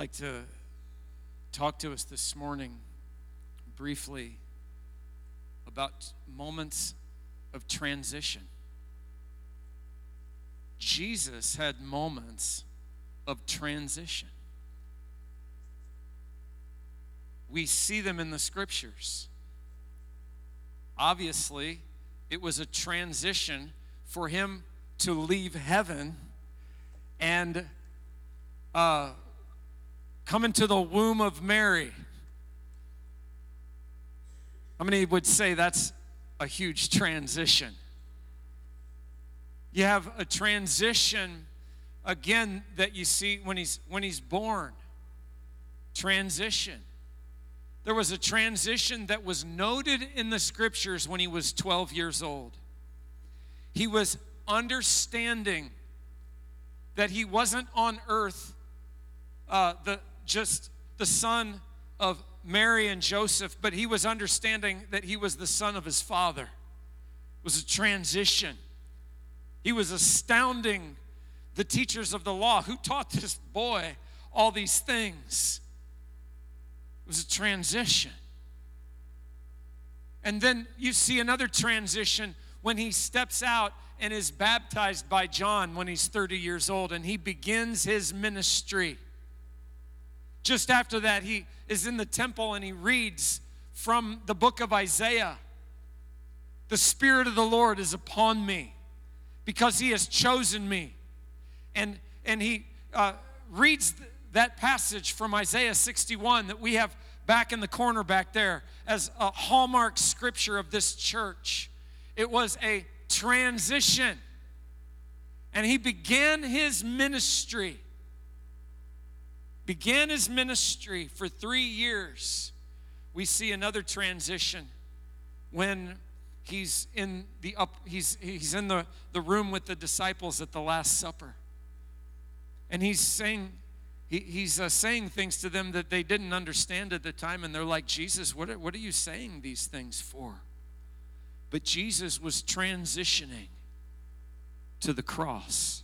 like to talk to us this morning briefly about moments of transition. Jesus had moments of transition. We see them in the scriptures. Obviously, it was a transition for him to leave heaven and uh, come into the womb of Mary. How many would say that's a huge transition? You have a transition again that you see when he's when he's born. Transition. There was a transition that was noted in the scriptures when he was 12 years old. He was understanding that he wasn't on earth uh, the, just the son of Mary and Joseph, but he was understanding that he was the son of his father. It was a transition. He was astounding the teachers of the law who taught this boy all these things. It was a transition. And then you see another transition when he steps out and is baptized by John when he's 30 years old and he begins his ministry. Just after that, he is in the temple and he reads from the book of Isaiah The Spirit of the Lord is upon me because he has chosen me. And, and he uh, reads th- that passage from Isaiah 61 that we have back in the corner back there as a hallmark scripture of this church. It was a transition. And he began his ministry began his ministry for three years, we see another transition when he's in the up he's he's in the, the room with the disciples at the last supper. And he's saying he, he's uh, saying things to them that they didn't understand at the time and they're like jesus what are, what are you saying these things for? But jesus was transitioning to the cross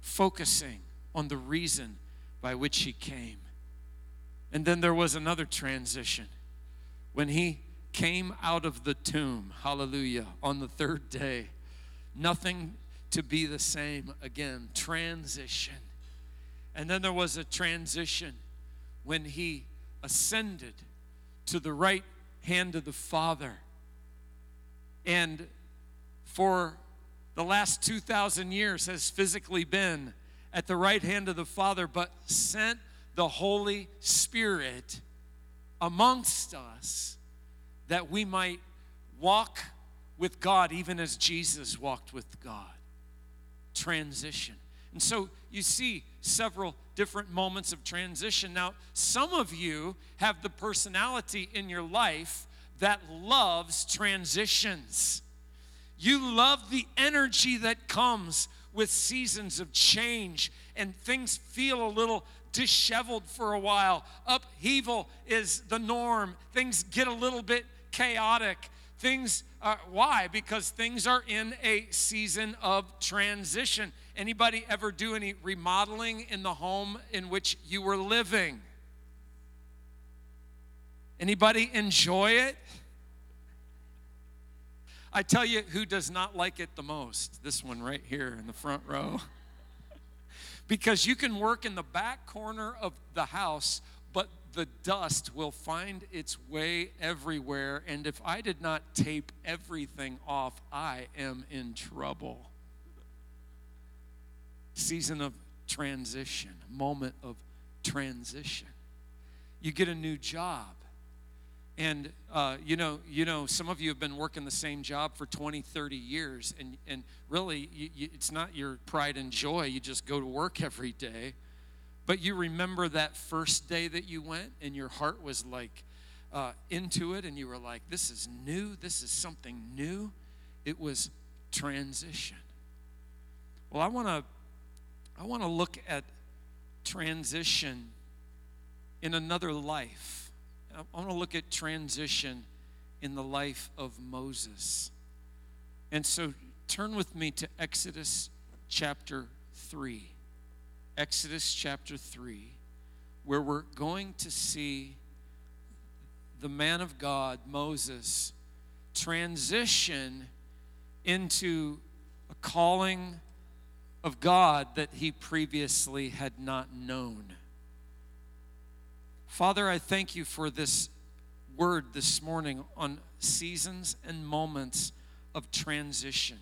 focusing on the reason by which he came. And then there was another transition when he came out of the tomb, hallelujah, on the third day. Nothing to be the same again. Transition. And then there was a transition when he ascended to the right hand of the Father. And for the last 2,000 years has physically been at the right hand of the Father, but sent the Holy Spirit amongst us that we might walk with God even as Jesus walked with God. Transition. And so you see several different moments of transition. Now, some of you have the personality in your life that loves transitions. You love the energy that comes with seasons of change and things feel a little disheveled for a while. Upheaval is the norm. Things get a little bit chaotic. Things are, why? Because things are in a season of transition. Anybody ever do any remodeling in the home in which you were living? Anybody enjoy it? I tell you who does not like it the most this one right here in the front row. because you can work in the back corner of the house, but the dust will find its way everywhere. And if I did not tape everything off, I am in trouble. Season of transition, moment of transition. You get a new job and uh, you know you know some of you have been working the same job for 20 30 years and and really you, you, it's not your pride and joy you just go to work every day. But you remember that first day that you went and your heart was like uh, into it and you were like this is new this is something new. It was transition. Well i want to i want to look at transition in another life I want to look at transition in the life of Moses. And so turn with me to Exodus chapter 3. Exodus chapter 3. where we're going to see the man of God, Moses, transition into a calling of God that he previously had not known. Father, I thank you for this word this morning on seasons and moments of transition.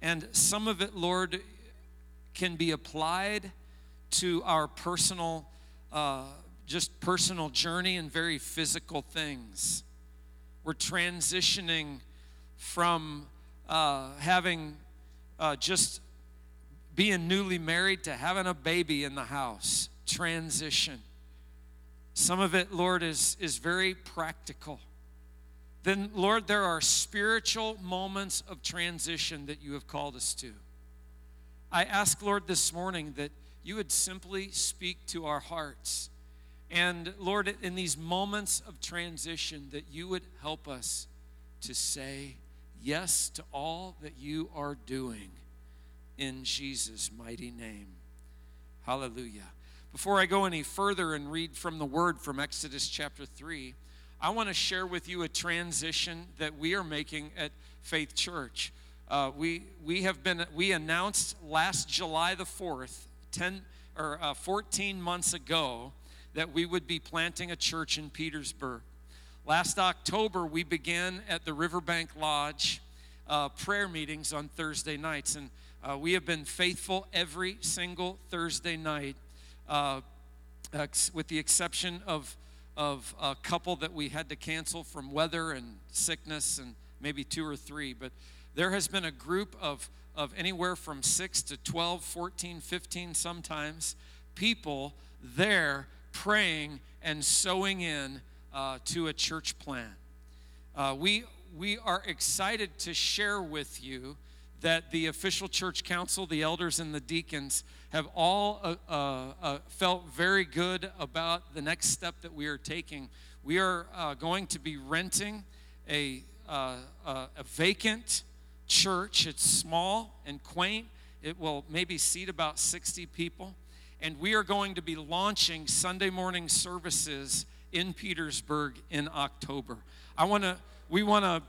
And some of it, Lord, can be applied to our personal, uh, just personal journey and very physical things. We're transitioning from uh, having uh, just being newly married to having a baby in the house. Transition. Some of it, Lord, is, is very practical. Then, Lord, there are spiritual moments of transition that you have called us to. I ask, Lord, this morning that you would simply speak to our hearts. And, Lord, in these moments of transition, that you would help us to say yes to all that you are doing in Jesus' mighty name. Hallelujah. Before I go any further and read from the word from Exodus chapter 3, I want to share with you a transition that we are making at Faith Church. Uh, we, we have been, we announced last July the 4th, 10 or uh, 14 months ago, that we would be planting a church in Petersburg. Last October, we began at the Riverbank Lodge uh, prayer meetings on Thursday nights. And uh, we have been faithful every single Thursday night, uh, with the exception of, of a couple that we had to cancel from weather and sickness, and maybe two or three. But there has been a group of, of anywhere from 6 to 12, 14, 15 sometimes people there praying and sowing in uh, to a church plan. Uh, we, we are excited to share with you that the official church council, the elders, and the deacons have all uh, uh, uh, felt very good about the next step that we are taking. We are uh, going to be renting a, uh, uh, a vacant church. It's small and quaint, it will maybe seat about 60 people. And we are going to be launching Sunday morning services in Petersburg in October. I want to, we want to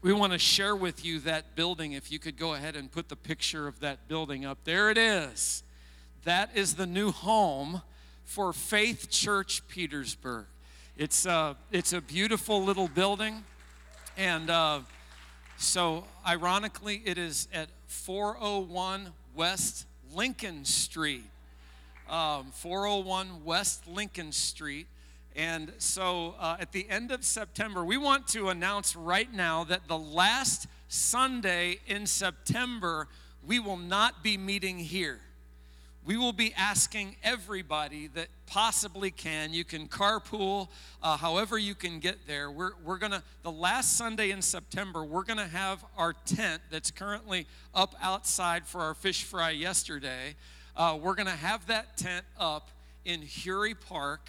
we want to share with you that building. If you could go ahead and put the picture of that building up. There it is. That is the new home for Faith Church Petersburg. It's, a, it's a beautiful little building. And uh, so, ironically, it is at 401 West Lincoln Street. Um, 401 West Lincoln Street. And so uh, at the end of September, we want to announce right now that the last Sunday in September, we will not be meeting here. We will be asking everybody that possibly can. You can carpool, uh, however you can get there. We're, we're going to, the last Sunday in September, we're going to have our tent that's currently up outside for our fish fry yesterday. Uh, we're going to have that tent up in Hury Park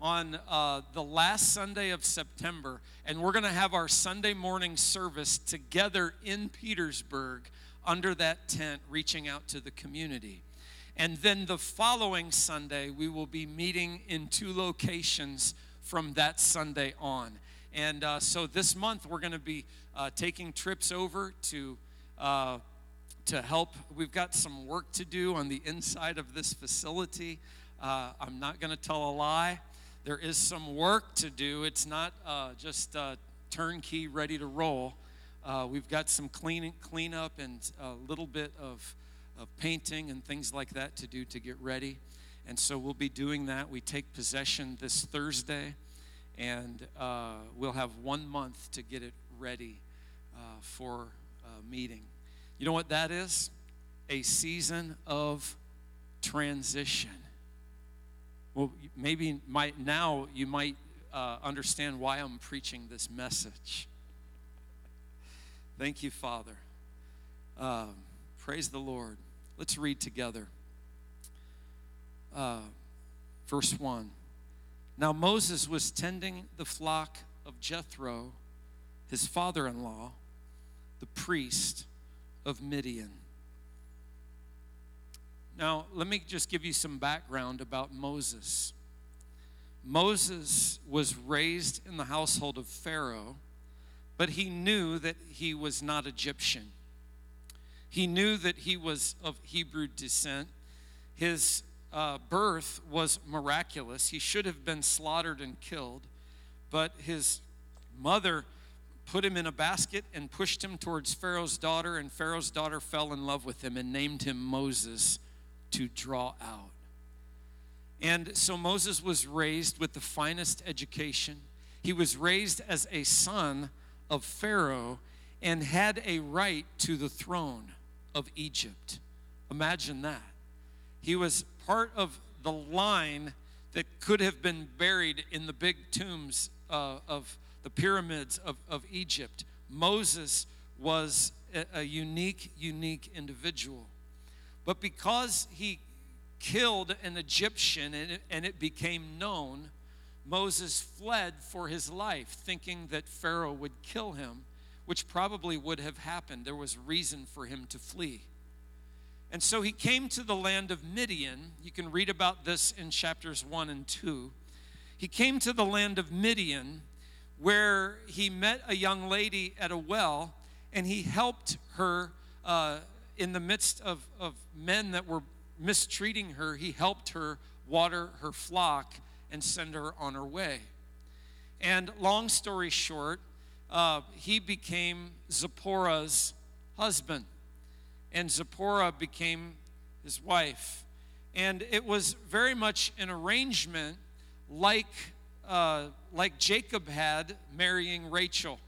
on uh, the last Sunday of September, and we're going to have our Sunday morning service together in Petersburg under that tent, reaching out to the community. And then the following Sunday, we will be meeting in two locations from that Sunday on. And uh, so this month, we're going to be uh, taking trips over to. Uh, to help, we've got some work to do on the inside of this facility. Uh, I'm not going to tell a lie there is some work to do. It's not uh, just uh, turnkey, ready to roll. Uh, we've got some cleaning, cleanup and a little bit of, of painting and things like that to do to get ready. And so we'll be doing that. We take possession this Thursday, and uh, we'll have one month to get it ready uh, for a meeting. You know what that is? A season of transition. Well, maybe might, now you might uh, understand why I'm preaching this message. Thank you, Father. Uh, praise the Lord. Let's read together. Uh, verse 1. Now Moses was tending the flock of Jethro, his father in law, the priest of Midian. Now, let me just give you some background about Moses. Moses was raised in the household of Pharaoh, but he knew that he was not Egyptian. He knew that he was of Hebrew descent. His uh, birth was miraculous. He should have been slaughtered and killed, but his mother put him in a basket and pushed him towards Pharaoh's daughter, and Pharaoh's daughter fell in love with him and named him Moses to draw out. And so Moses was raised with the finest education. He was raised as a son of Pharaoh and had a right to the throne of Egypt. Imagine that. He was part of the line that could have been buried in the big tombs uh, of the pyramids of, of Egypt. Moses was a, a unique, unique individual. But because he killed an Egyptian and it, and it became known, Moses fled for his life, thinking that Pharaoh would kill him, which probably would have happened. There was reason for him to flee. And so he came to the land of Midian. You can read about this in chapters 1 and 2. He came to the land of Midian where he met a young lady at a well and he helped her uh, in the midst of, of men that were mistreating her. He helped her water her flock and send her on her way. And long story short, uh, he became Zipporah's husband, and Zipporah became his wife. And it was very much an arrangement like uh, like Jacob had marrying Rachel.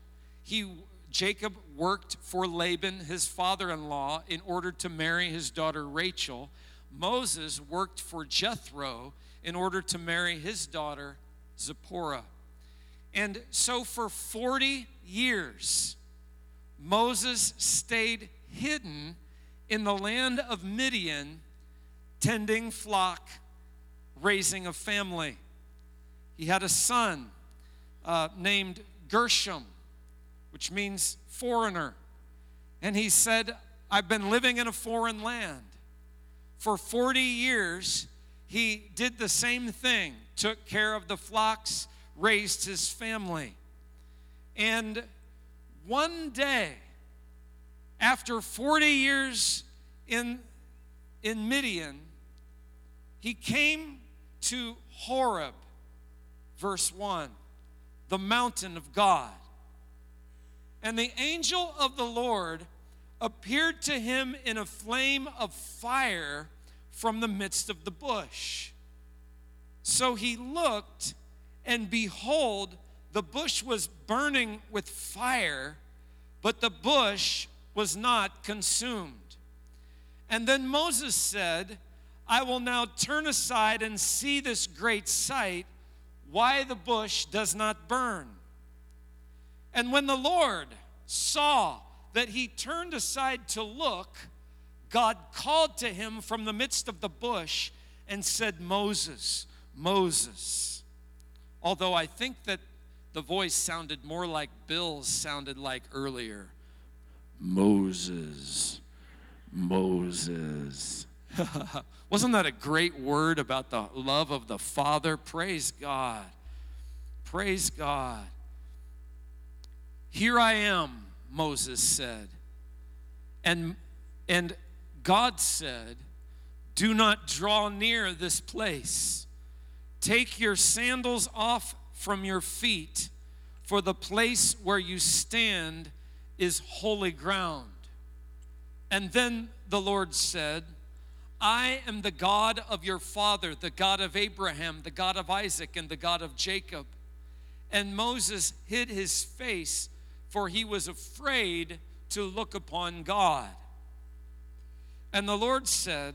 He, Jacob worked for Laban, his father in law, in order to marry his daughter Rachel. Moses worked for Jethro in order to marry his daughter Zipporah. And so for 40 years, Moses stayed hidden in the land of Midian, tending flock, raising a family. He had a son uh, named Gershom, which means foreigner. And he said, I've been living in a foreign land. For 40 years, he did the same thing took care of the flocks, raised his family. And one day, after 40 years in, in Midian, he came to Horeb verse 1 the mountain of God. And the angel of the Lord appeared to him in a flame of fire from the midst of the bush. So he looked, and behold, the bush was burning with fire, but the bush was not consumed. And then Moses said, I will now turn aside and see this great sight why the bush does not burn. And when the Lord saw that he turned aside to look, God called to him from the midst of the bush and said, Moses, Moses. Although I think that the voice sounded more like Bill's sounded like earlier Moses, Moses. Wasn't that a great word about the love of the Father? Praise God. Praise God. Here I am, Moses said. And, and God said, Do not draw near this place. Take your sandals off from your feet, for the place where you stand is holy ground. And then the Lord said, I am the God of your father, the God of Abraham, the God of Isaac, and the God of Jacob. And Moses hid his face, for he was afraid to look upon God. And the Lord said,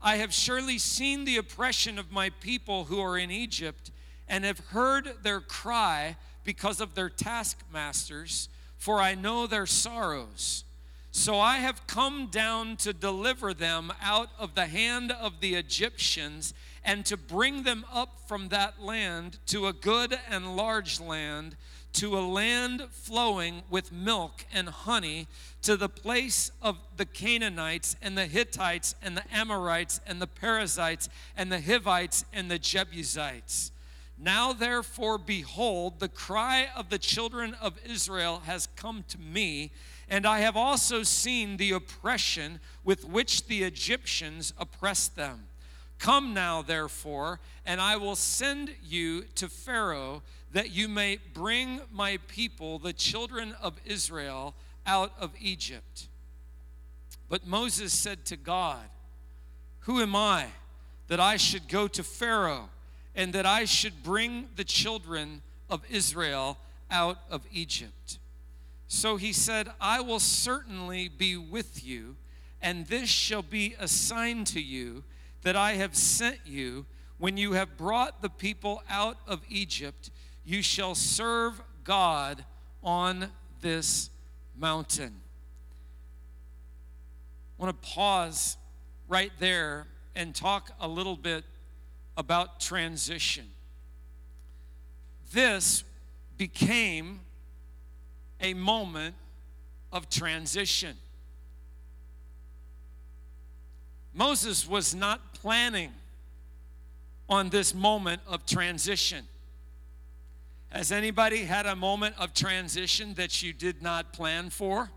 I have surely seen the oppression of my people who are in Egypt, and have heard their cry because of their taskmasters, for I know their sorrows. So I have come down to deliver them out of the hand of the Egyptians and to bring them up from that land to a good and large land, to a land flowing with milk and honey, to the place of the Canaanites and the Hittites and the Amorites and the Perizzites and the Hivites and the Jebusites. Now, therefore, behold, the cry of the children of Israel has come to me, and I have also seen the oppression with which the Egyptians oppress them. Come now, therefore, and I will send you to Pharaoh, that you may bring my people, the children of Israel, out of Egypt. But Moses said to God, Who am I that I should go to Pharaoh? and that I should bring the children of Israel out of Egypt. So he said, I will certainly be with you, and this shall be a sign to you that I have sent you. When you have brought the people out of Egypt, you shall serve God on this mountain. I want to pause right there and talk a little bit about transition. This became a moment of transition. Moses was not planning on this moment of transition. Has anybody had a moment of transition that you did not plan for?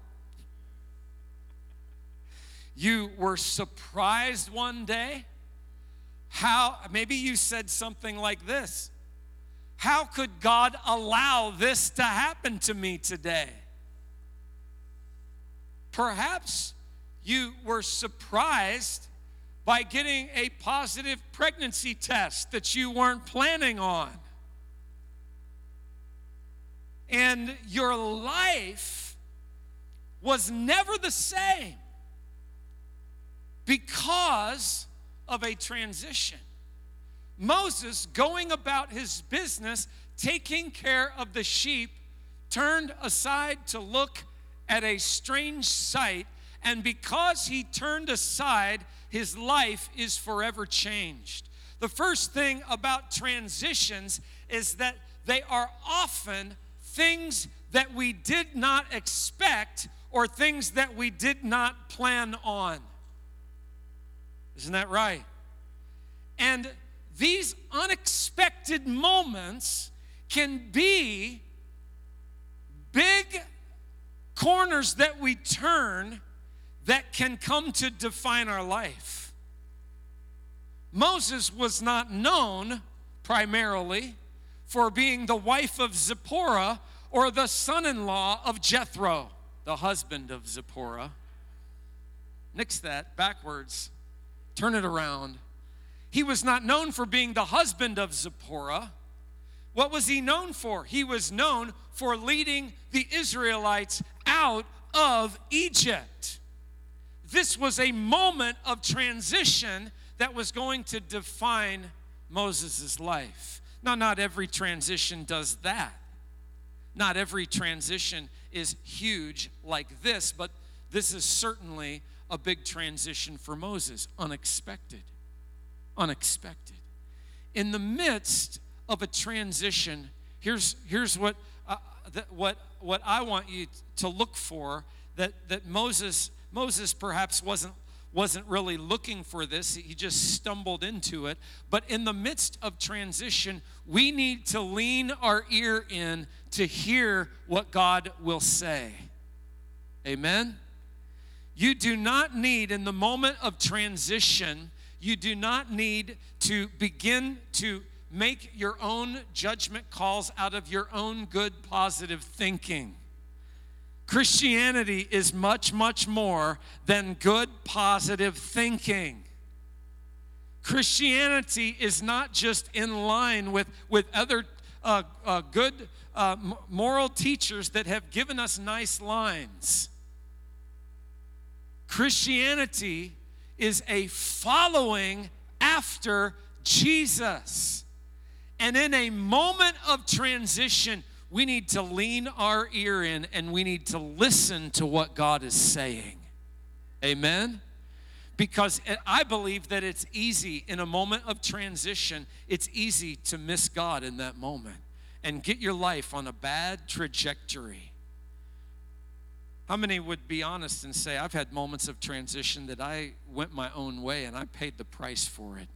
You were surprised one day how, maybe you said something like this How could God allow this to happen to me today? Perhaps you were surprised by getting a positive pregnancy test that you weren't planning on. And your life was never the same because of a transition. Moses, going about his business, taking care of the sheep, turned aside to look at a strange sight, and because he turned aside, his life is forever changed. The first thing about transitions is that they are often things that we did not expect or things that we did not plan on. Isn't that right? And these unexpected moments can be big corners that we turn that can come to define our life. Moses was not known primarily for being the wife of Zipporah or the son in law of Jethro, the husband of Zipporah. Nix that backwards. Turn it around. He was not known for being the husband of Zipporah. What was he known for? He was known for leading the Israelites out of Egypt. This was a moment of transition that was going to define Moses' life. Now, not every transition does that. Not every transition is huge like this, but this is certainly a big transition for Moses, unexpected. Unexpected. In the midst of a transition, here's, here's what, uh, that, what, what I want you to look for that, that Moses, Moses perhaps wasn't, wasn't really looking for this, he just stumbled into it. But in the midst of transition, we need to lean our ear in to hear what God will say. Amen? You do not need, in the moment of transition, you do not need to begin to make your own judgment calls out of your own good, positive thinking. Christianity is much, much more than good, positive thinking. Christianity is not just in line with, with other uh, uh, good uh, moral teachers that have given us nice lines. Christianity is a following after Jesus. And in a moment of transition, we need to lean our ear in and we need to listen to what God is saying. Amen? Because I believe that it's easy in a moment of transition, it's easy to miss God in that moment and get your life on a bad trajectory. How many would be honest and say, I've had moments of transition that I went my own way and I paid the price for it?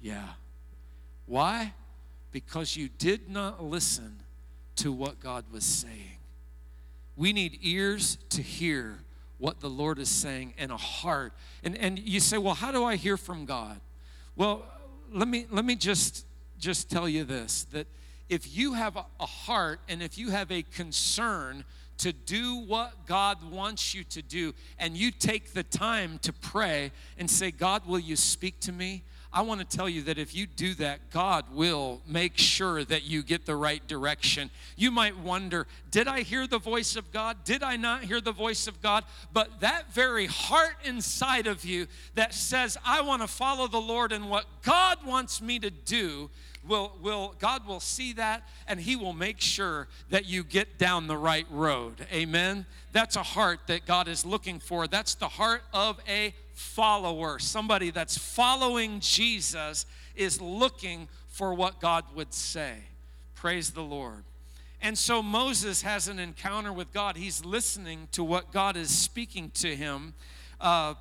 Yeah. Why? because you did not listen to what God was saying. We need ears to hear what the Lord is saying and a heart. And, and you say, well, how do I hear from God? Well, let me, let me just, just tell you this that if you have a, heart and if you have a concern to do what God wants you to do, and you take the time to pray and say, God, will you speak to me? I want to tell you that if you do that, God will make sure that you get the right direction. You might wonder, did I hear the voice of God? Did I not hear the voice of God? But that very heart inside of you that says, I want to follow the Lord and what God wants me to do, will, will God will see that and He will make sure that you get down the right road. Amen. That's a heart that God is looking for. That's the heart of a follower, somebody that's following Jesus, is looking for what God would say. Praise the Lord. And so Moses has an encounter with God. He's listening to what God is speaking to him. Uh,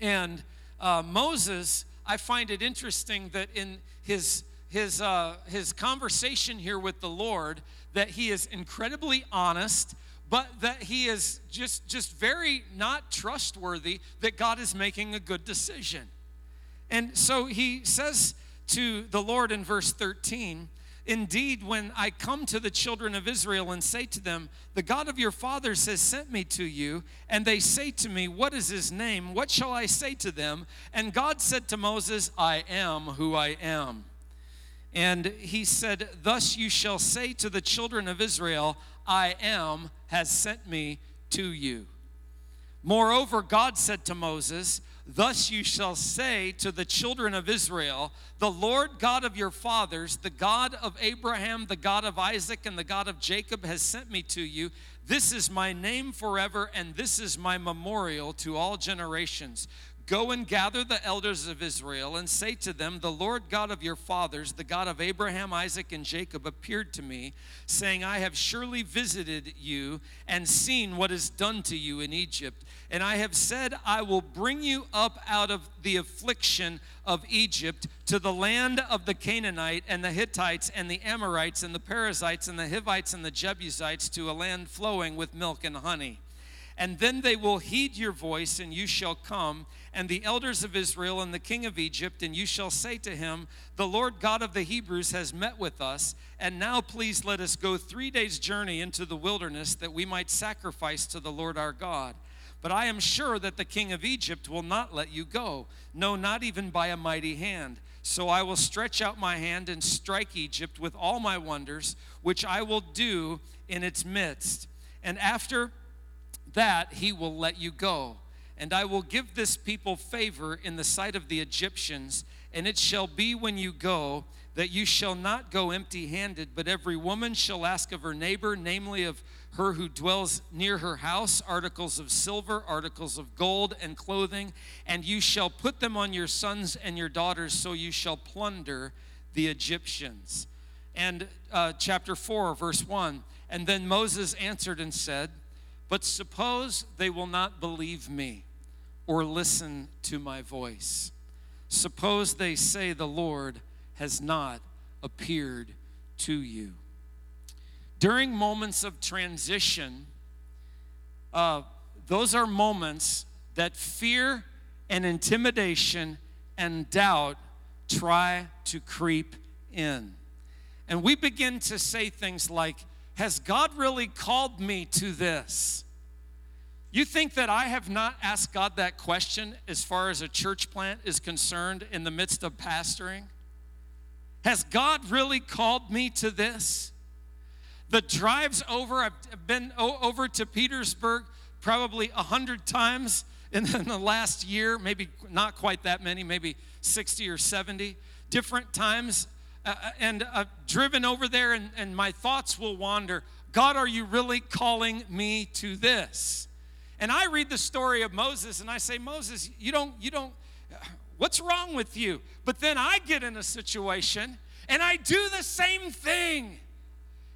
and uh, Moses, I find it interesting that in his his uh, his conversation here with the Lord, that he is incredibly honest but that he is just just very not trustworthy that God is making a good decision. And so he says to the Lord in verse 13, Indeed, when I come to the children of Israel and say to them, The God of your fathers has sent me to you, and they say to me, What is his name? What shall I say to them? And God said to Moses, I am who I am. And he said, Thus you shall say to the children of Israel, I am has sent me to you. Moreover, God said to Moses, Thus you shall say to the children of Israel, The Lord God of your fathers, the God of Abraham, the God of Isaac, and the God of Jacob has sent me to you. This is my name forever, and this is my memorial to all generations. Go and gather the elders of Israel and say to them, The Lord God of your fathers, the God of Abraham, Isaac, and Jacob, appeared to me, saying, I have surely visited you and seen what is done to you in Egypt. And I have said, I will bring you up out of the affliction of Egypt to the land of the Canaanite and the Hittites and the Amorites and the Perizzites and the Hivites and the Jebusites to a land flowing with milk and honey. And then they will heed your voice, and you shall come, and the elders of Israel and the king of Egypt, and you shall say to him, The Lord God of the Hebrews has met with us, and now please let us go three days' journey into the wilderness that we might sacrifice to the Lord our God. But I am sure that the king of Egypt will not let you go, no, not even by a mighty hand. So I will stretch out my hand and strike Egypt with all my wonders, which I will do in its midst. And after that he will let you go. And I will give this people favor in the sight of the Egyptians. And it shall be when you go that you shall not go empty handed, but every woman shall ask of her neighbor, namely of her who dwells near her house, articles of silver, articles of gold, and clothing. And you shall put them on your sons and your daughters, so you shall plunder the Egyptians. And uh, chapter 4, verse 1 And then Moses answered and said, but suppose they will not believe me or listen to my voice. Suppose they say the Lord has not appeared to you. During moments of transition, uh, those are moments that fear and intimidation and doubt try to creep in. And we begin to say things like, has God really called me to this? You think that I have not asked God that question as far as a church plant is concerned in the midst of pastoring? Has God really called me to this? The drives over, I've been over to Petersburg probably a hundred times in the last year, maybe not quite that many, maybe 60 or 70 different times uh, uh, and I've driven over there, and, and my thoughts will wander. God, are you really calling me to this? And I read the story of Moses, and I say, Moses, you don't, you don't, what's wrong with you? But then I get in a situation, and I do the same thing.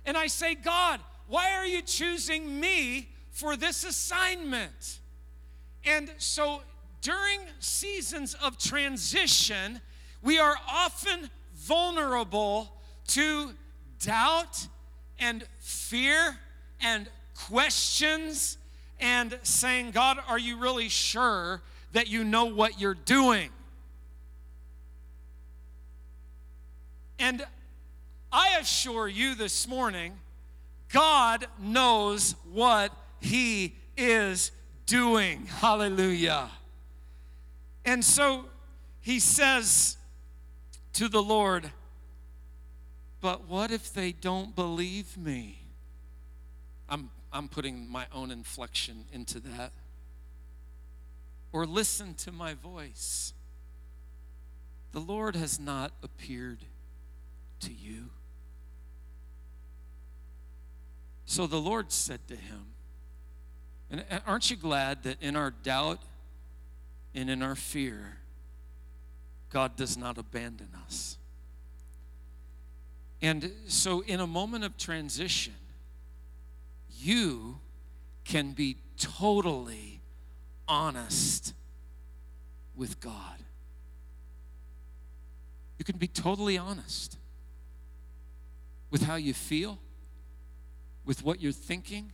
And I say, God, why are you choosing me for this assignment? And so during seasons of transition, we are often vulnerable to doubt and fear and questions and saying, God, are you really sure that you know what you're doing? And I assure you this morning, God knows what He is doing. Hallelujah. And so he says to the Lord, But what if they don't believe me? I'm, I'm putting my own inflection into that. Or listen to my voice. The Lord has not appeared to you. So the Lord said to him, and aren't you glad that in our doubt and in our fear, God does not abandon us? And so, in a moment of transition, you can be totally honest with God. You can be totally honest with how you feel, with what you're thinking.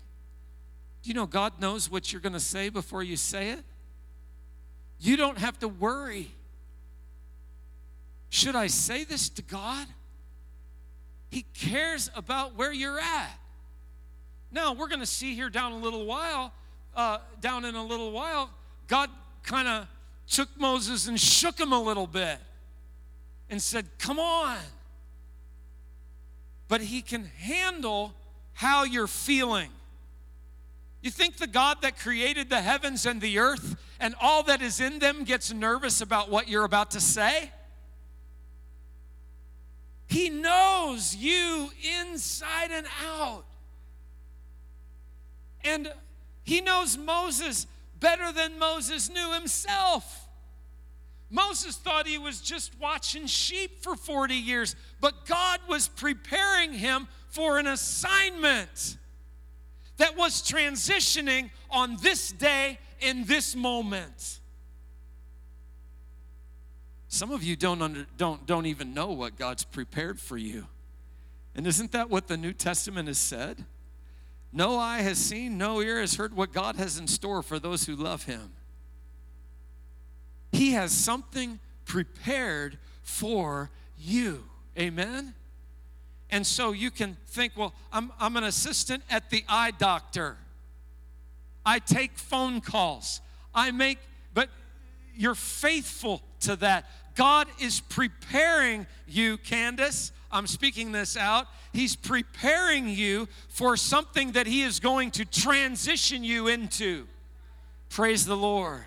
Do you know God knows what you're going to say before you say it? You don't have to worry. Should I say this to God? He cares about where you're at. Now, we're going to see here down a little while, uh, down in a little while, God kind of took Moses and shook him a little bit and said, Come on. But he can handle how you're feeling. You think the God that created the heavens and the earth and all that is in them gets nervous about what you're about to say? He knows you inside and out. And he knows Moses better than Moses knew himself. Moses thought he was just watching sheep for 40 years, but God was preparing him for an assignment that was transitioning on this day in this moment. Some of you don't, under, don't, don't even know what God's prepared for you. And isn't that what the New Testament has said? No eye has seen, no ear has heard what God has in store for those who love Him. He has something prepared for you. Amen? And so you can think, well, I'm, I'm an assistant at the eye doctor. I take phone calls. I make, but you're faithful to that. God is preparing you, Candace. I'm speaking this out. He's preparing you for something that He is going to transition you into. Praise the Lord.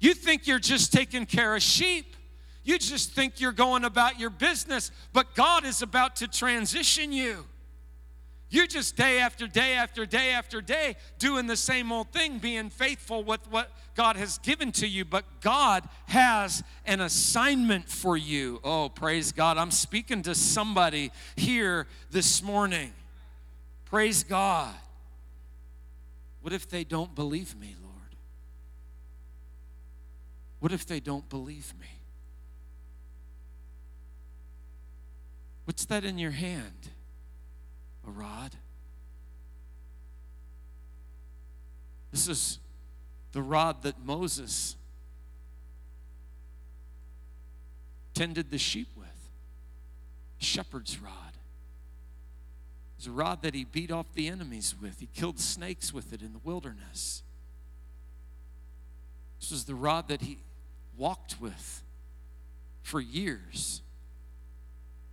You think you're just taking care of sheep. You just think you're going about your business, but God is about to transition you. You're just day after day after day after day doing the same old thing, being faithful with what God has given to you, but God has an assignment for you. Oh, praise God. I'm speaking to somebody here this morning. Praise God. What if they don't believe me, Lord? What if they don't believe me? What's that in your hand? A rod? This is the rod that Moses tended the sheep with. Shepherd's rod. It's a rod that he beat off the enemies with. He killed snakes with it in the wilderness. This was the rod that he walked with for years.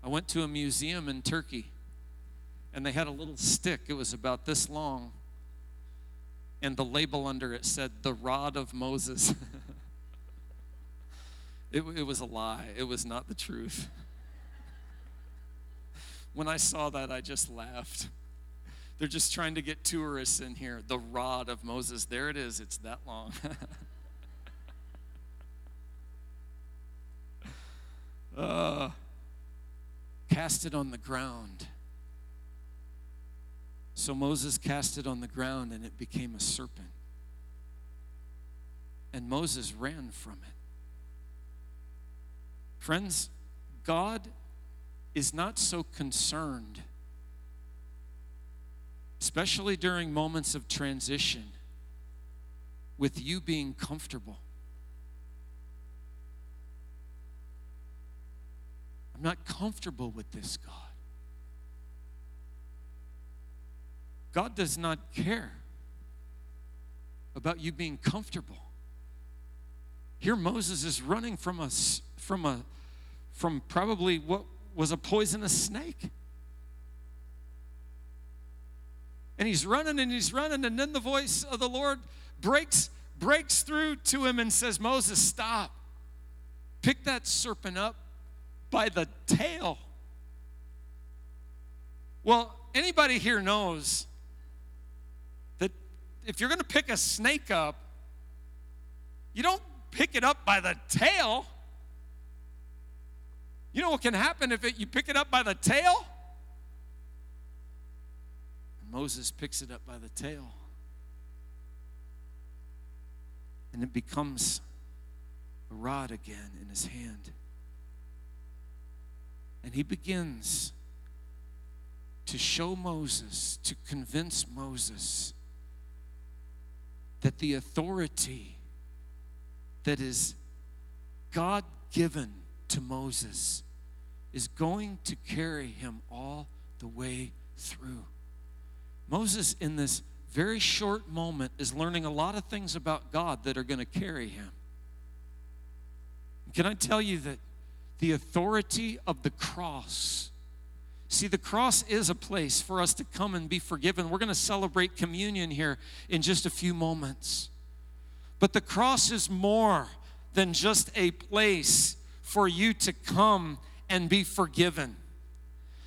I went to a museum in Turkey and they had a little stick. It was about this long. And the label under it said, The Rod of Moses. it, it was a lie, it was not the truth. when I saw that, I just laughed. They're just trying to get tourists in here. The Rod of Moses. There it is, it's that long. uh, cast it on the ground. So Moses cast it on the ground and it became a serpent. And Moses ran from it. Friends, God is not so concerned, especially during moments of transition, with you being comfortable. I'm not comfortable with this, God. God does not care about you being comfortable. Here Moses is running from a from a from probably what was a poisonous snake. And he's running and he's running and then the voice of the Lord breaks breaks through to him and says, "Moses, stop. Pick that serpent up by the tail." Well, anybody here knows if you're going to pick a snake up, you don't pick it up by the tail. You know what can happen if it, you pick it up by the tail? Moses picks it up by the tail. And it becomes a rod again in his hand. And he begins to show Moses, to convince Moses that the authority that is God given to Moses is going to carry him all the way through. Moses, in this very short moment, is learning a lot of things about God that are going to carry him. Can I tell you that the authority of the cross See, the cross is a place for us to come and be forgiven. We're going to celebrate communion here in just a few moments. But the cross is more than just a place for you to come and be forgiven.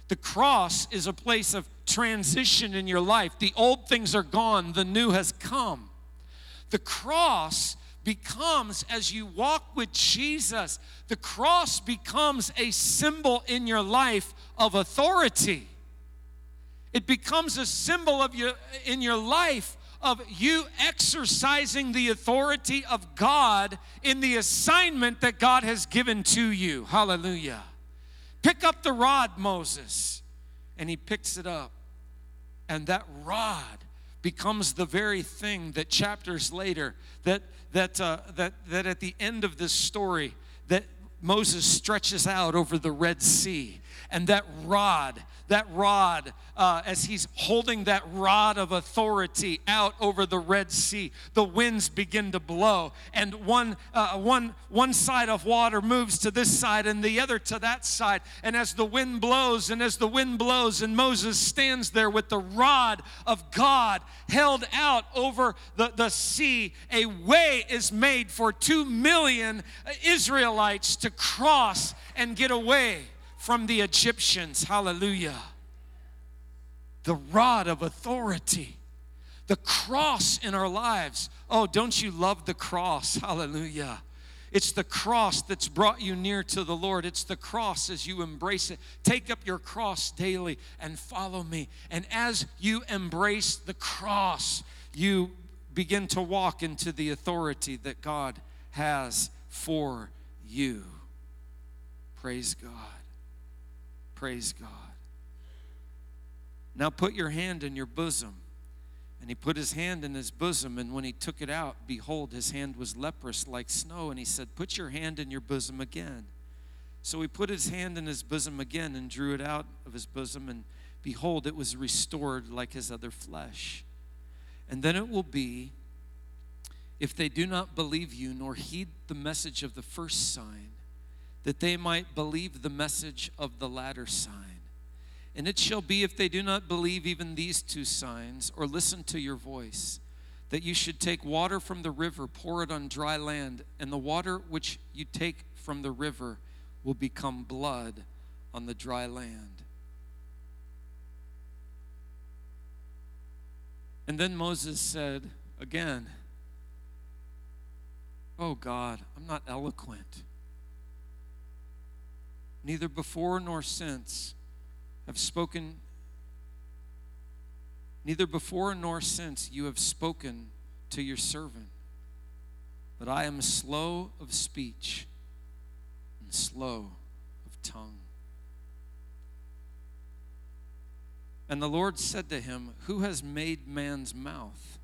The cross is a place of transition in your life. The old things are gone, the new has come. The cross becomes, as you walk with Jesus, the cross becomes a symbol in your life of authority. It becomes a symbol of you in your life of you exercising the authority of God in the assignment that God has given to you. Hallelujah. Pick up the rod, Moses. And he picks it up. And that rod becomes the very thing that chapters later that that uh, that that at the end of this story that Moses stretches out over the Red Sea and that rod that rod, uh, as he's holding that rod of authority out over the Red Sea, the winds begin to blow, and one, uh, one, one side of water moves to this side and the other to that side. And as the wind blows, and as the wind blows, and Moses stands there with the rod of God held out over the, the sea, a way is made for two million Israelites to cross and get away from the Egyptians. Hallelujah. The rod of authority, the cross in our lives. Oh, don't you love the cross? Hallelujah. It's the cross that's brought you near to the Lord. It's the cross as you embrace it. Take up your cross daily and follow me. And as you embrace the cross, you begin to walk into the authority that God has for you. Praise God. Praise God. Now put your hand in your bosom. And he put his hand in his bosom, and when he took it out, behold, his hand was leprous like snow. And he said, Put your hand in your bosom again. So he put his hand in his bosom again and drew it out of his bosom, and behold, it was restored like his other flesh. And then it will be, if they do not believe you nor heed the message of the first sign, that they might believe the message of the latter sign. And it shall be if they do not believe even these two signs or listen to your voice, that you should take water from the river, pour it on dry land, and the water which you take from the river will become blood on the dry land. And then Moses said again, Oh God, I'm not eloquent neither before nor since, have spoken, neither before nor since you have spoken to your servant. But I am slow of speech and slow of tongue. And the Lord said to him, Who has made man's mouth?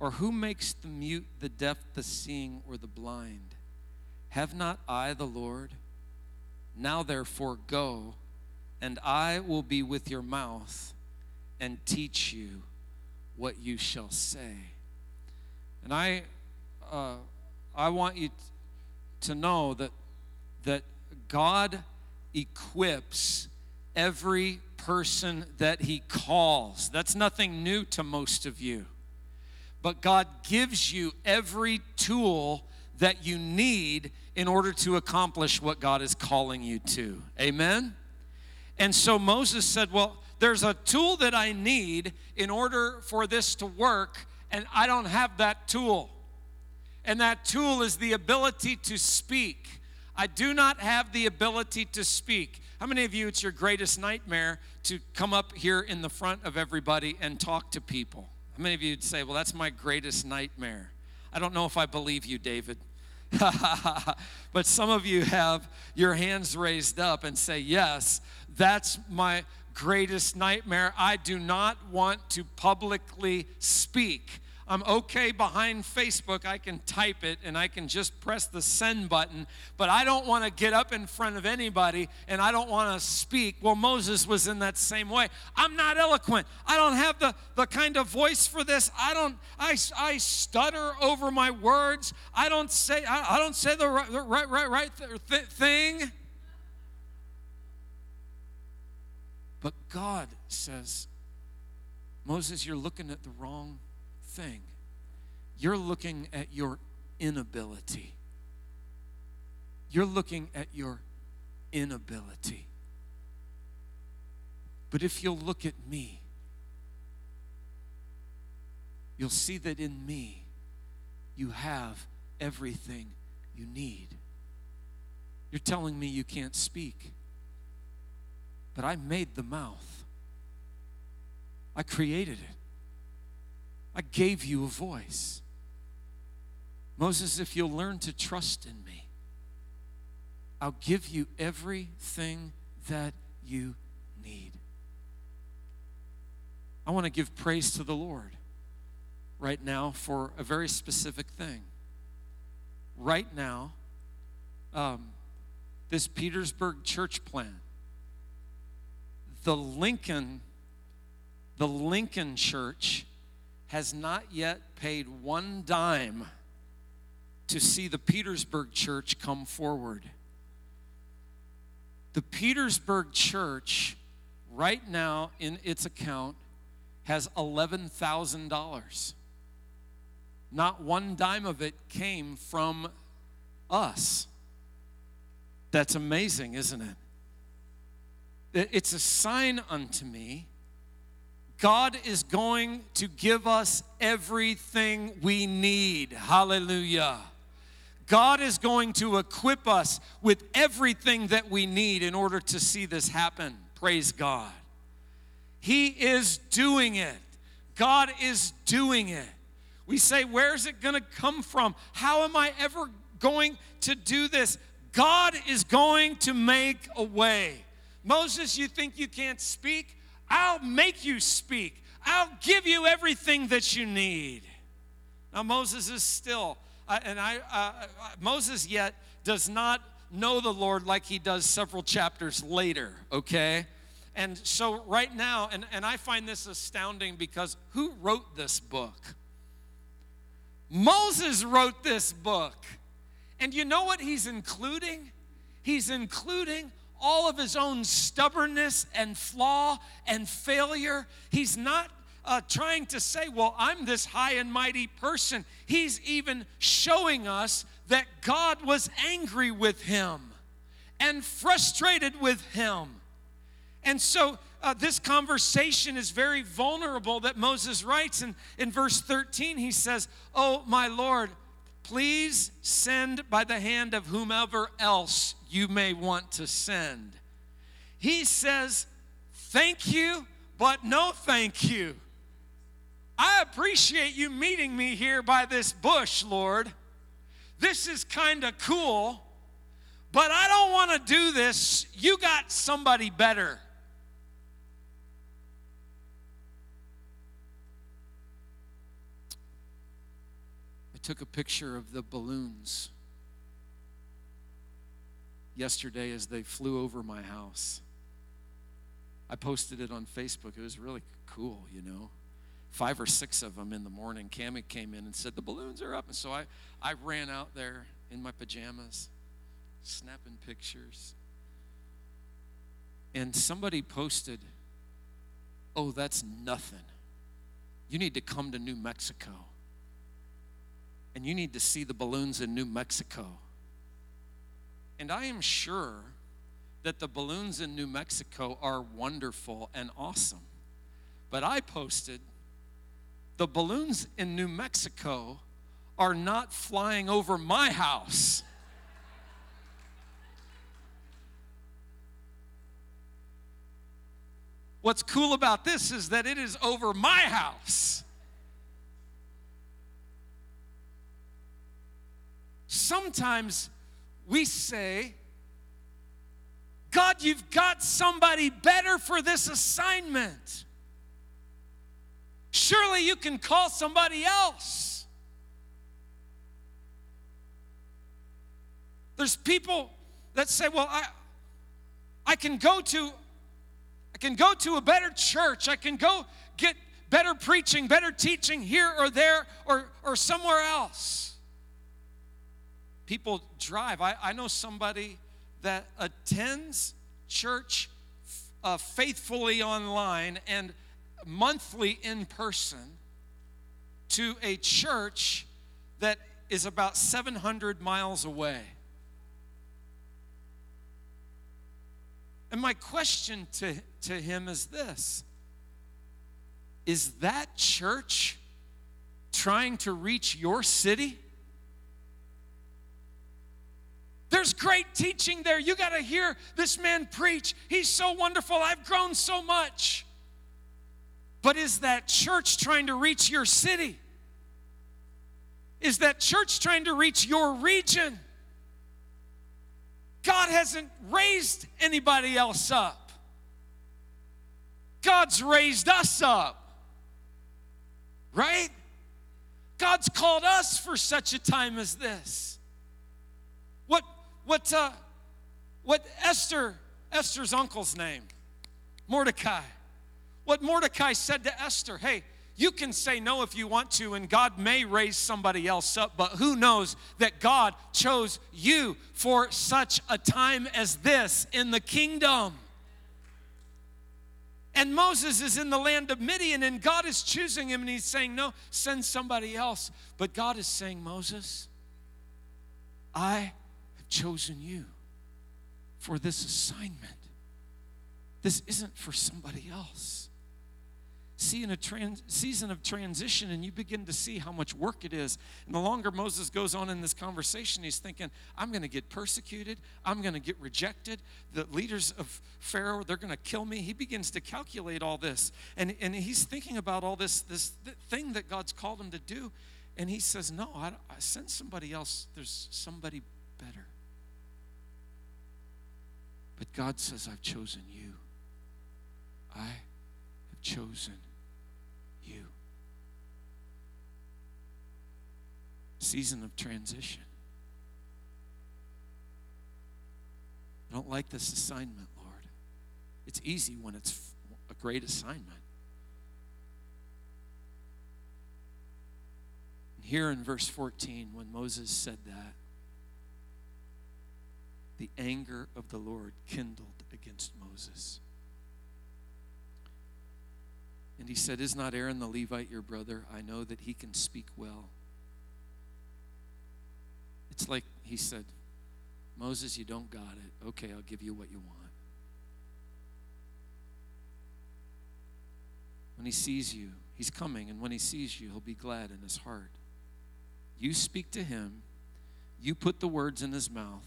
Or who makes the mute, the deaf, the seeing, or the blind? Have not I the Lord? Now therefore go, and I will be with your mouth and teach you what you shall say. And I, uh, I want you to know that, that God equips every person that He calls. That's nothing new to most of you. But God gives you every tool that you need in order to accomplish what God is calling you to. Amen? And so Moses said, Well, there's a tool that I need in order for this to work, and I don't have that tool. And that tool is the ability to speak. I do not have the ability to speak. How many of you, it's your greatest nightmare to come up here in the front of everybody and talk to people? How many of you would say, Well, that's my greatest nightmare? I don't know if I believe you, David. but some of you have your hands raised up and say, Yes, that's my greatest nightmare. I do not want to publicly speak. I'm okay behind Facebook. I can type it and I can just press the send button, but I don't want to get up in front of anybody and I don't want to speak. Well, Moses was in that same way. I'm not eloquent. I don't have the, the kind of voice for this. I don't, I, I stutter over my words. I don't say, I, I don't say the right, right, right, right th- thing. But God says, Moses, you're looking at the wrong thing. You're looking at your inability. You're looking at your inability. But if you'll look at me, you'll see that in me you have everything you need. You're telling me you can't speak, but I made the mouth, I created it. I gave you a voice. Moses, if you'll learn to trust in me, I'll give you everything that you need. I want to give praise to the Lord right now for a very specific thing. Right now, um, this Petersburg church plan, the Lincoln, the Lincoln church has not yet paid one dime to see the Petersburg church come forward. The Petersburg church, right now in its account, has $11,000. Not one dime of it came from us. That's amazing, isn't it? It's a sign unto me God is going to give us everything we need. Hallelujah. God is going to equip us with everything that we need in order to see this happen. Praise God. He is doing it. God is doing it. We say, Where's it going to come from? How am I ever going to do this? God is going to make a way. Moses, you think you can't speak? I'll make you speak. I'll give you everything that you need. Now, Moses is still, uh, and I, uh, uh, Moses yet does not know the Lord like he does several chapters later, okay? And so, right now, and, and I find this astounding because who wrote this book? Moses wrote this book. And you know what he's including? He's including all of his own stubbornness and flaw and failure. He's not uh, trying to say, Well, I'm this high and mighty person. He's even showing us that God was angry with him and frustrated with him. And so, uh, this conversation is very vulnerable that Moses writes. And in verse 13, he says, Oh, my Lord, please send by the hand of whomever else you may want to send. He says, Thank you, but no thank you. I appreciate you meeting me here by this bush, Lord. This is kind of cool, but I don't want to do this. You got somebody better. Took a picture of the balloons yesterday as they flew over my house. I posted it on Facebook. It was really cool, you know. Five or six of them in the morning. Cami came in and said, The balloons are up. And so I, I ran out there in my pajamas, snapping pictures. And somebody posted, Oh, that's nothing. You need to come to New Mexico. And you need to see the balloons in New Mexico. And I am sure that the balloons in New Mexico are wonderful and awesome. But I posted the balloons in New Mexico are not flying over my house. What's cool about this is that it is over my house. Sometimes we say, God, you've got somebody better for this assignment. Surely you can call somebody else. There's people that say, well, I, I can go to I can go to a better church. I can go get better preaching, better teaching here or there or, or somewhere else. People drive. I, I know somebody that attends church uh, faithfully online and monthly in person to a church that is about 700 miles away. And my question to, to him is this Is that church trying to reach your city? There's great teaching there. You got to hear this man preach. He's so wonderful. I've grown so much. But is that church trying to reach your city? Is that church trying to reach your region? God hasn't raised anybody else up. God's raised us up. Right? God's called us for such a time as this. What uh, what Esther, Esther's uncle's name, Mordecai, what Mordecai said to Esther, hey, you can say no if you want to, and God may raise somebody else up, but who knows that God chose you for such a time as this in the kingdom? And Moses is in the land of Midian, and God is choosing him, and he's saying, No, send somebody else. But God is saying, Moses, I chosen you for this assignment. This isn't for somebody else. See, in a trans- season of transition, and you begin to see how much work it is. And the longer Moses goes on in this conversation, he's thinking, I'm going to get persecuted. I'm going to get rejected. The leaders of Pharaoh, they're going to kill me. He begins to calculate all this. And, and he's thinking about all this, this thing that God's called him to do. And he says, No, I, I send somebody else. There's somebody better. But God says, I've chosen you. I have chosen you. Season of transition. I don't like this assignment, Lord. It's easy when it's a great assignment. Here in verse 14, when Moses said that, the anger of the Lord kindled against Moses. And he said, Is not Aaron the Levite your brother? I know that he can speak well. It's like he said, Moses, you don't got it. Okay, I'll give you what you want. When he sees you, he's coming, and when he sees you, he'll be glad in his heart. You speak to him, you put the words in his mouth,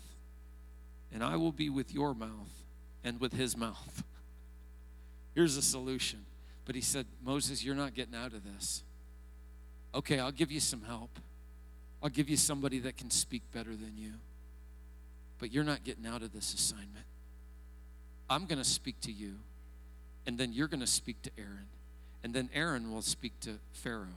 and I will be with your mouth and with his mouth. Here's a solution. But he said, Moses, you're not getting out of this. Okay, I'll give you some help. I'll give you somebody that can speak better than you. But you're not getting out of this assignment. I'm going to speak to you, and then you're going to speak to Aaron, and then Aaron will speak to Pharaoh.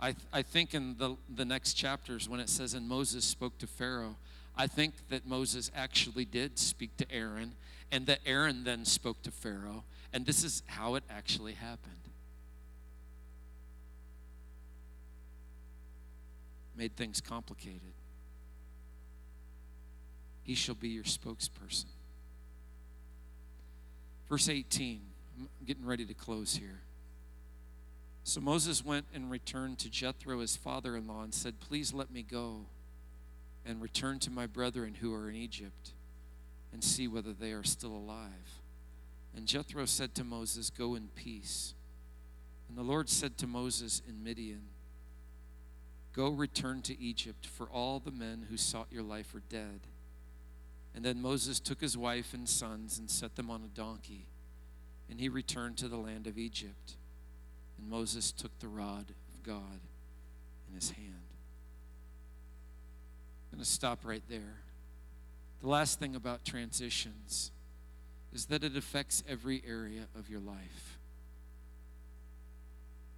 I, I think in the, the next chapters, when it says, and Moses spoke to Pharaoh, I think that Moses actually did speak to Aaron, and that Aaron then spoke to Pharaoh, and this is how it actually happened. Made things complicated. He shall be your spokesperson. Verse 18, I'm getting ready to close here. So Moses went and returned to Jethro, his father in law, and said, Please let me go and return to my brethren who are in Egypt and see whether they are still alive. And Jethro said to Moses, Go in peace. And the Lord said to Moses in Midian, Go return to Egypt, for all the men who sought your life are dead. And then Moses took his wife and sons and set them on a donkey, and he returned to the land of Egypt. And Moses took the rod of God in his hand. I'm going to stop right there. The last thing about transitions is that it affects every area of your life.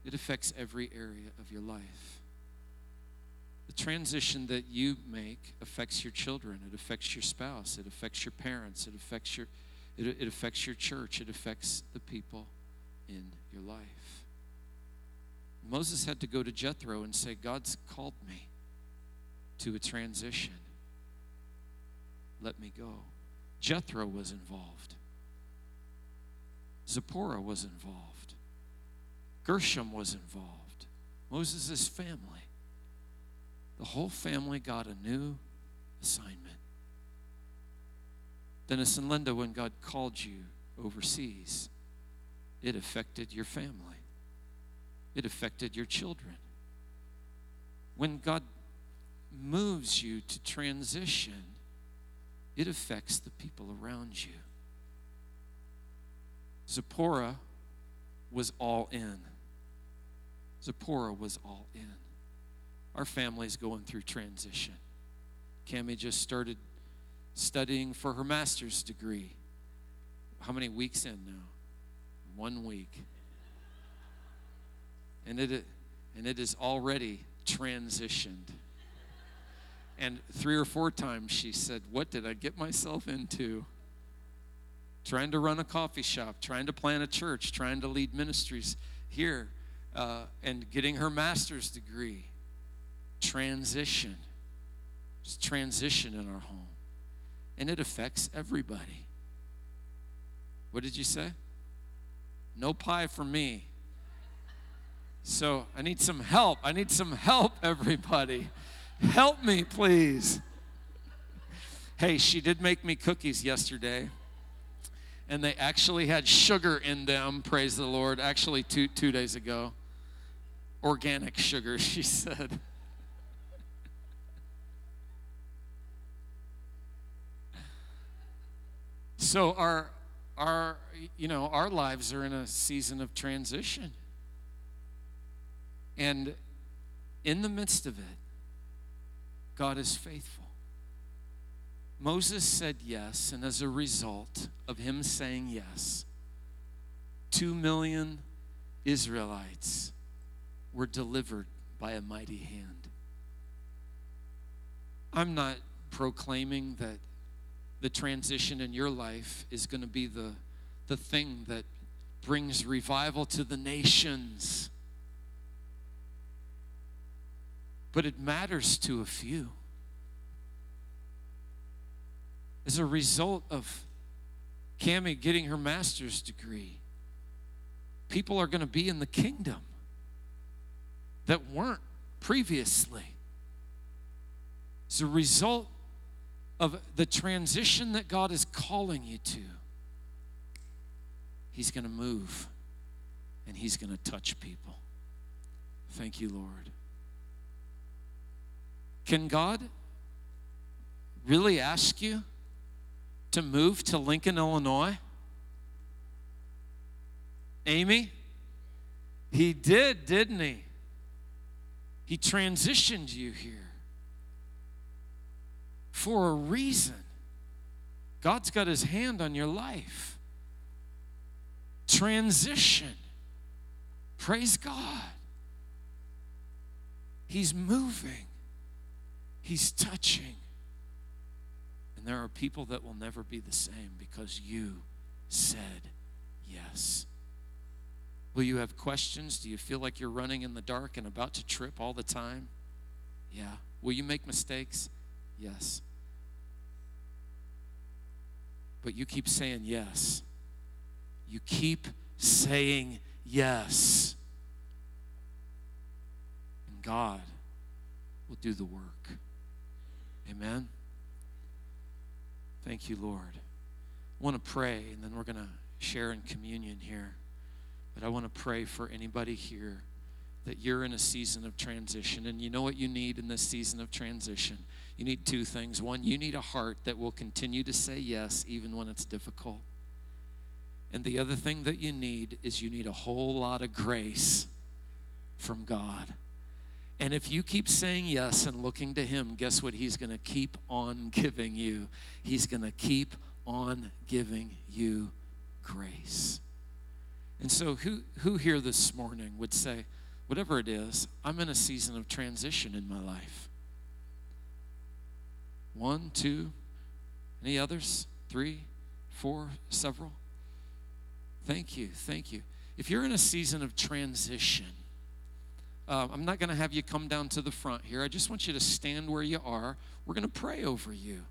It affects every area of your life. The transition that you make affects your children, it affects your spouse, it affects your parents, it affects your it, it affects your church, it affects the people in your life. Moses had to go to Jethro and say, God's called me to a transition. Let me go. Jethro was involved. Zipporah was involved. Gershom was involved. Moses' family. The whole family got a new assignment. Dennis and Linda, when God called you overseas, it affected your family, it affected your children. When God moves you to transition, it affects the people around you. Zipporah was all in. Zipporah was all in. Our family's going through transition. Cami just started studying for her master's degree. How many weeks in now? One week. And it, and it is already transitioned. And three or four times she said, What did I get myself into? Trying to run a coffee shop, trying to plan a church, trying to lead ministries here, uh, and getting her master's degree. Transition. It's transition in our home. And it affects everybody. What did you say? No pie for me. So I need some help. I need some help, everybody. Help me, please. Hey, she did make me cookies yesterday. And they actually had sugar in them, praise the Lord, actually two, two days ago. Organic sugar, she said. So our our you know our lives are in a season of transition. And in the midst of it, God is faithful. Moses said yes, and as a result of him saying yes, two million Israelites were delivered by a mighty hand. I'm not proclaiming that the transition in your life is going to be the, the thing that brings revival to the nations. But it matters to a few. As a result of Cami getting her master's degree, people are going to be in the kingdom that weren't previously. As a result of the transition that God is calling you to, He's going to move and He's going to touch people. Thank you, Lord. Can God really ask you to move to Lincoln, Illinois? Amy? He did, didn't he? He transitioned you here for a reason. God's got his hand on your life. Transition. Praise God. He's moving, He's touching. And there are people that will never be the same because you said yes. Will you have questions? Do you feel like you're running in the dark and about to trip all the time? Yeah. Will you make mistakes? Yes. But you keep saying yes. You keep saying yes. And God will do the work. Amen. Thank you, Lord. I want to pray, and then we're going to share in communion here. But I want to pray for anybody here that you're in a season of transition. And you know what you need in this season of transition? You need two things. One, you need a heart that will continue to say yes even when it's difficult. And the other thing that you need is you need a whole lot of grace from God. And if you keep saying yes and looking to Him, guess what He's going to keep on giving you? He's going to keep on giving you grace. And so, who, who here this morning would say, whatever it is, I'm in a season of transition in my life? One, two, any others? Three, four, several? Thank you, thank you. If you're in a season of transition, uh, I'm not going to have you come down to the front here. I just want you to stand where you are. We're going to pray over you.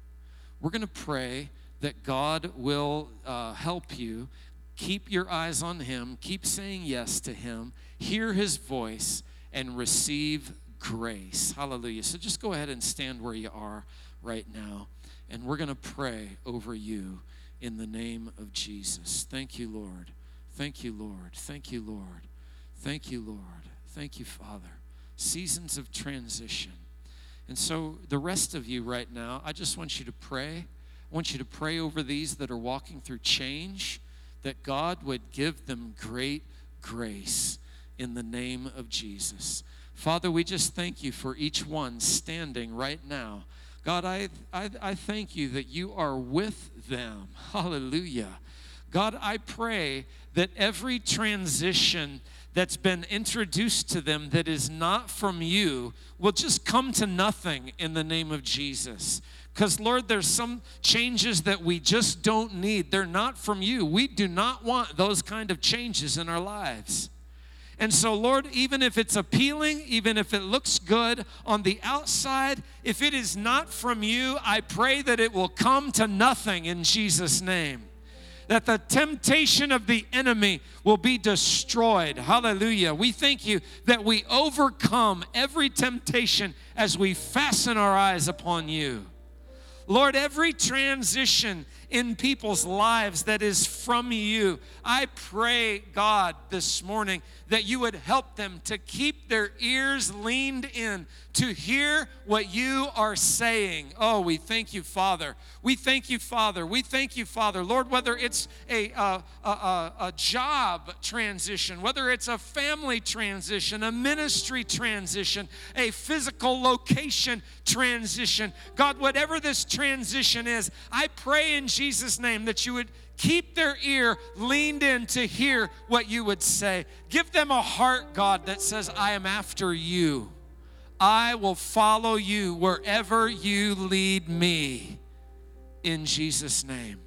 We're going to pray that God will uh, help you. Keep your eyes on Him, keep saying yes to Him, hear His voice, and receive grace. Hallelujah. So just go ahead and stand where you are right now, and we're going to pray over you in the name of Jesus. Thank you, Lord. Thank you, Lord. Thank you, Lord. Thank you, Lord. Thank you, Father. Seasons of transition. And so, the rest of you right now, I just want you to pray. I want you to pray over these that are walking through change, that God would give them great grace in the name of Jesus. Father, we just thank you for each one standing right now. God, I, I, I thank you that you are with them. Hallelujah. God, I pray that every transition that's been introduced to them that is not from you will just come to nothing in the name of Jesus. Because, Lord, there's some changes that we just don't need. They're not from you. We do not want those kind of changes in our lives. And so, Lord, even if it's appealing, even if it looks good on the outside, if it is not from you, I pray that it will come to nothing in Jesus' name that the temptation of the enemy will be destroyed. Hallelujah. We thank you that we overcome every temptation as we fasten our eyes upon you. Lord, every transition in people's lives that is from you, I pray, God, this morning that you would help them to keep their ears leaned in to hear what you are saying. Oh, we thank you, Father. We thank you, Father. We thank you, Father. Lord, whether it's a, a, a, a job transition, whether it's a family transition, a ministry transition, a physical location transition, God, whatever this transition is, I pray in Jesus' name that you would keep their ear leaned in to hear what you would say. Give them a heart, God, that says, I am after you. I will follow you wherever you lead me. In Jesus' name.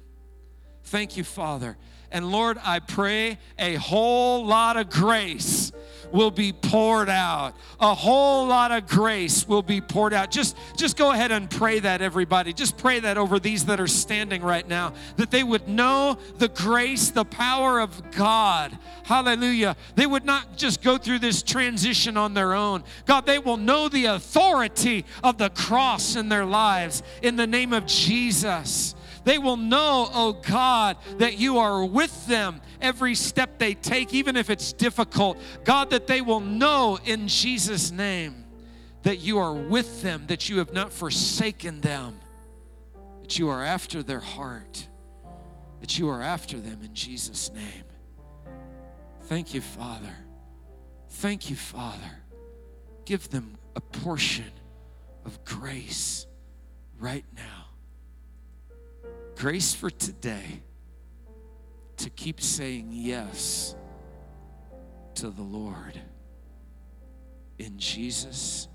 Thank you, Father. And Lord, I pray a whole lot of grace will be poured out. A whole lot of grace will be poured out. Just, just go ahead and pray that, everybody. Just pray that over these that are standing right now, that they would know the grace, the power of God. Hallelujah. They would not just go through this transition on their own. God, they will know the authority of the cross in their lives in the name of Jesus. They will know, oh God, that you are with them every step they take, even if it's difficult. God, that they will know in Jesus' name that you are with them, that you have not forsaken them, that you are after their heart, that you are after them in Jesus' name. Thank you, Father. Thank you, Father. Give them a portion of grace right now. Grace for today to keep saying yes to the Lord. In Jesus'